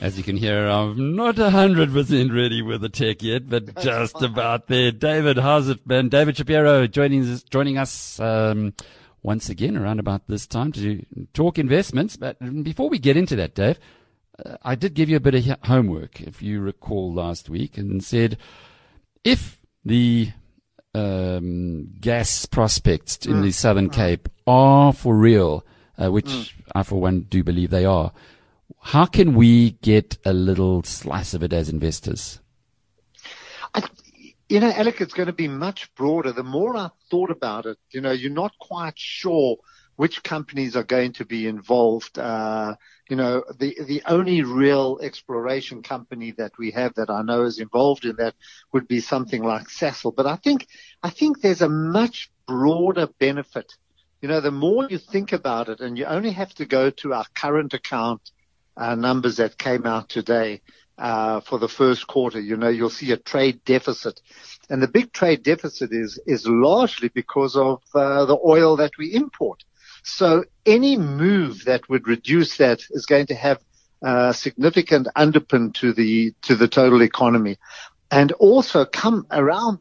As you can hear, I'm not 100% ready with the tech yet, but just about there. David, how's it been? David Shapiro joining us, joining us um, once again around about this time to talk investments. But before we get into that, Dave, uh, I did give you a bit of homework, if you recall last week, and said if the um, gas prospects in mm. the Southern mm. Cape are for real, uh, which mm. I, for one, do believe they are how can we get a little slice of it as investors? I, you know, Alec, it's going to be much broader. The more I thought about it, you know, you're not quite sure which companies are going to be involved. Uh, you know, the the only real exploration company that we have that I know is involved in that would be something like Sasol. But I think I think there's a much broader benefit. You know, the more you think about it, and you only have to go to our current account uh, numbers that came out today uh, for the first quarter, you know, you'll see a trade deficit. And the big trade deficit is, is largely because of uh, the oil that we import. So any move that would reduce that is going to have a significant underpin to the, to the total economy. And also come around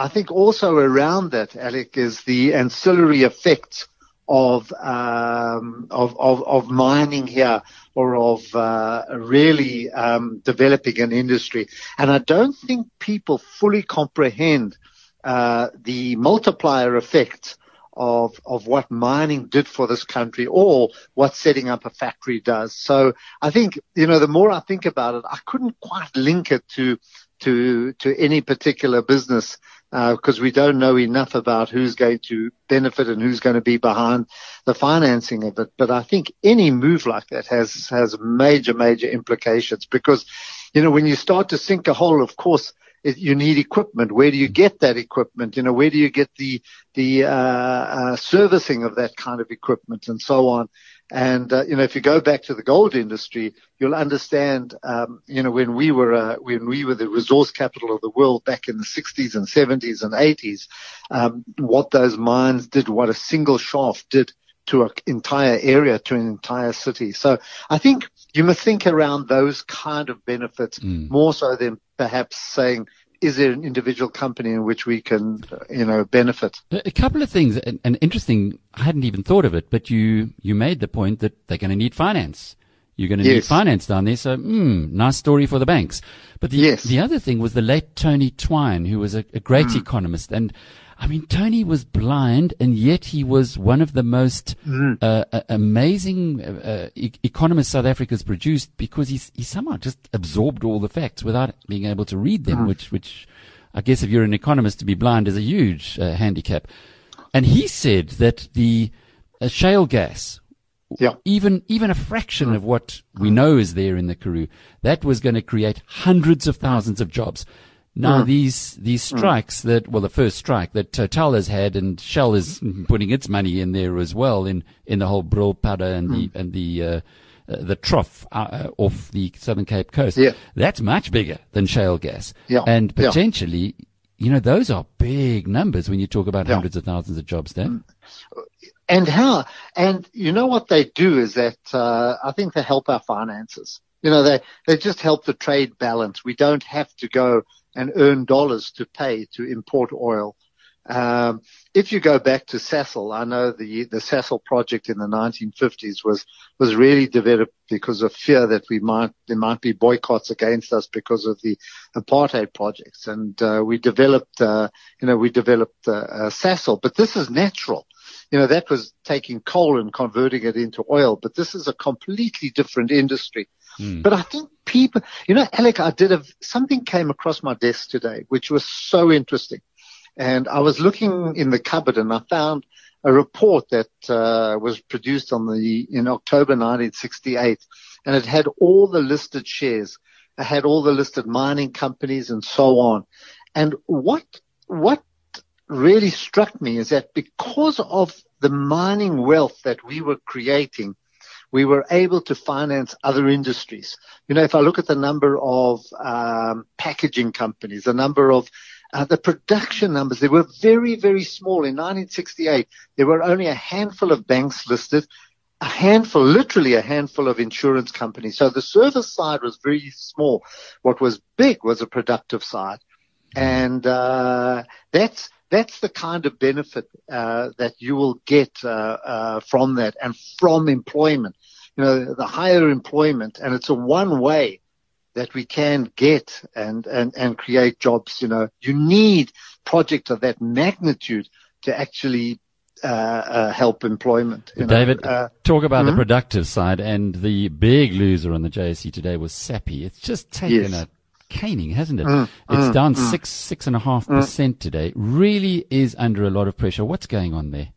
I think also around that, Alec, is the ancillary effects of, um, of, of, of mining here or of uh, really um, developing an industry. And I don't think people fully comprehend uh, the multiplier effect of of what mining did for this country or what setting up a factory does. So I think you know the more I think about it, I couldn't quite link it to to to any particular business because uh, we don't know enough about who's going to benefit and who's going to be behind the financing of it. But I think any move like that has has major major implications because you know when you start to sink a hole, of course. It, you need equipment. Where do you get that equipment? You know, where do you get the the uh, uh, servicing of that kind of equipment and so on? And uh, you know, if you go back to the gold industry, you'll understand. Um, you know, when we were uh, when we were the resource capital of the world back in the 60s and 70s and 80s, um, what those mines did, what a single shaft did to an entire area, to an entire city. So I think you must think around those kind of benefits mm. more so than perhaps saying, is there an individual company in which we can, you know, benefit? A couple of things, and, interesting. I hadn't even thought of it, but you you made the point that they're going to need finance. You're going to yes. need finance down there, so mm, nice story for the banks. But the yes. the other thing was the late Tony Twine, who was a, a great mm. economist, and I mean, Tony was blind, and yet he was one of the most mm. uh, amazing uh, e- economists South Africa's produced because he's, he somehow just absorbed all the facts without being able to read them, mm. which, which I guess if you're an economist to be blind is a huge uh, handicap. And he said that the uh, shale gas, yeah. even even a fraction mm. of what we know is there in the Karoo, that was going to create hundreds of thousands of jobs. Now, mm. these these mm. strikes mm. that well, the first strike that Total has had, and Shell is putting its money in there as well in in the whole Brulpadda and mm. the and the uh, uh, the trough uh, off the Southern Cape coast. Yeah. That's much bigger than shale gas, yeah. and potentially, yeah. you know, those are big numbers when you talk about yeah. hundreds of thousands of jobs there. Mm. And how? And you know what they do is that uh, I think they help our finances. You know, they they just help the trade balance. We don't have to go and earn dollars to pay to import oil. Um, if you go back to Sasol, I know the the Sasol project in the 1950s was was really developed because of fear that we might there might be boycotts against us because of the apartheid projects, and uh, we developed uh, you know we developed uh, uh. But this is natural. You know that was taking coal and converting it into oil, but this is a completely different industry. Mm. But I think people, you know, Alec, I did a, something came across my desk today, which was so interesting. And I was looking in the cupboard and I found a report that uh, was produced on the, in October 1968 and it had all the listed shares. It had all the listed mining companies and so on. And what, what really struck me is that because of the mining wealth that we were creating, we were able to finance other industries. You know, if I look at the number of um, packaging companies, the number of uh, the production numbers, they were very, very small. In 1968, there were only a handful of banks listed. a handful, literally a handful of insurance companies. So the service side was very small. What was big was a productive side. And, uh, that's, that's the kind of benefit, uh, that you will get, uh, uh, from that and from employment. You know, the higher employment and it's a one way that we can get and, and, and create jobs. You know, you need projects of that magnitude to actually uh, uh, help employment. David, uh, talk about mm-hmm. the productive side, and the big loser on the JSE today was Sappi. It's just taken yes. a caning, hasn't it? Mm, it's mm, down mm. six six and a half mm. percent today. Really is under a lot of pressure. What's going on there?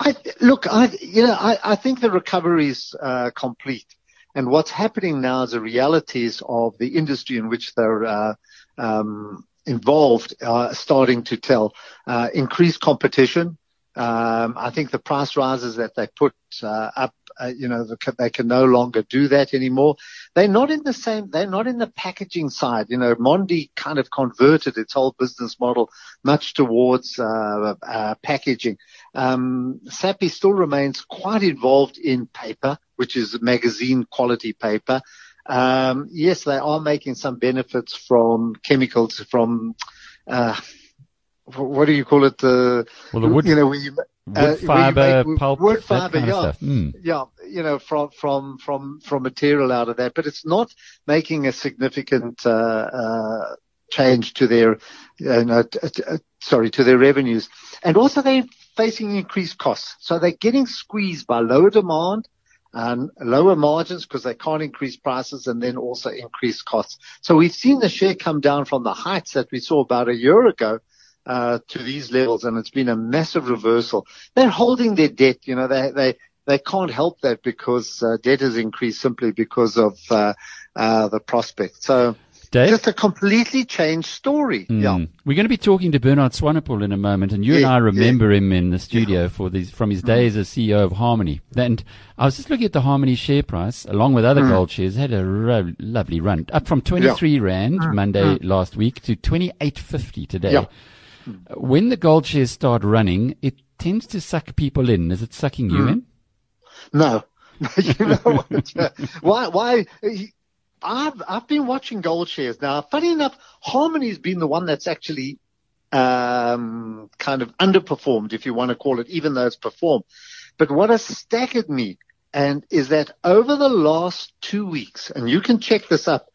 I look, I you know, I, I think the recovery is uh, complete, and what's happening now is the realities of the industry in which they're uh, um, involved are starting to tell. Uh, increased competition, um, I think the price rises that they put uh, up, uh, you know, the, they can no longer do that anymore. They're not in the same. They're not in the packaging side. You know, Mondi kind of converted its whole business model much towards uh, uh packaging. Um, Sappi still remains quite involved in paper, which is magazine quality paper. Um, yes, they are making some benefits from chemicals from. Uh, what do you call it? Uh, well, the wood, you know, you, wood uh, fiber, make, pulp, wood fiber, yeah, mm. yeah, you know, from from from from material out of that, but it's not making a significant uh, uh, change to their, you know, t- t- uh, sorry, to their revenues, and also they're facing increased costs, so they're getting squeezed by lower demand. And lower margins because they can't increase prices and then also increase costs. So we've seen the share come down from the heights that we saw about a year ago uh, to these levels, and it's been a massive reversal. They're holding their debt. You know, they they they can't help that because uh, debt has increased simply because of uh, uh, the prospect. So. Dave? Just a completely changed story. Mm. Yeah. We're going to be talking to Bernard Swanepoel in a moment, and you yeah, and I remember yeah. him in the studio for these from his mm. days as CEO of Harmony. And I was just looking at the Harmony share price, along with other mm. gold shares, had a ro- lovely run, up from 23 rand mm. Monday mm. last week to 28.50 today. When the gold shares start running, it tends to suck people in. Is it sucking you mm. in? No. you know why? Why? I've I've been watching gold shares now. Funny enough, Harmony's been the one that's actually um, kind of underperformed, if you want to call it, even though it's performed. But what has staggered me and is that over the last two weeks, and you can check this up,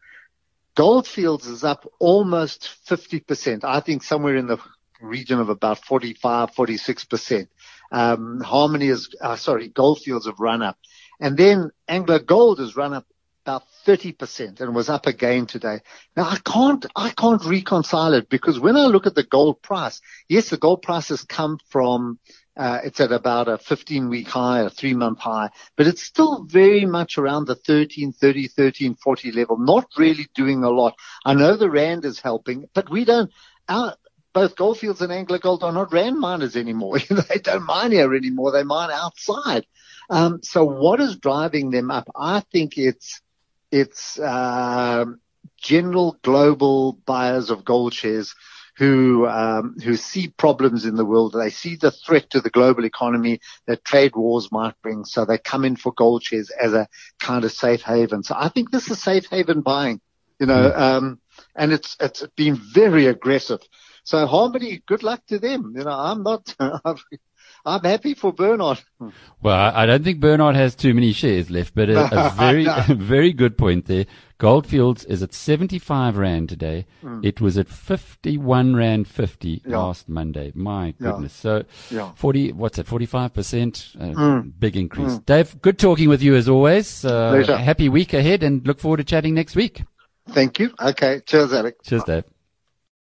Goldfields is up almost 50%. I think somewhere in the region of about 45, 46%. Um, Harmony is, uh, sorry, Goldfields have run up. And then Anglo Gold has run up about 30% and was up again today. Now I can't, I can't reconcile it because when I look at the gold price, yes, the gold price has come from, uh, it's at about a 15 week high, a three month high, but it's still very much around the 1330, 1340 level, not really doing a lot. I know the Rand is helping, but we don't, our, both Goldfields and Anglo Gold are not Rand miners anymore. they don't mine here anymore. They mine outside. Um, so what is driving them up? I think it's, it's, uh, general global buyers of gold shares who um, who see problems in the world. They see the threat to the global economy that trade wars might bring. So they come in for gold shares as a kind of safe haven. So I think this is safe haven buying, you know, hmm. um, and it's it's been very aggressive. So Harmony, good luck to them. You know, I'm not. I'm happy for Bernard. Well, I don't think Bernard has too many shares left, but a, a very, no. very good point there. Goldfields is at 75 Rand today. Mm. It was at 51 Rand 50 yeah. last Monday. My goodness. Yeah. So yeah. 40, what's it, 45%? Uh, mm. Big increase. Mm. Dave, good talking with you as always. Uh, happy week ahead and look forward to chatting next week. Thank you. Okay. Cheers, Alex. Cheers, Dave.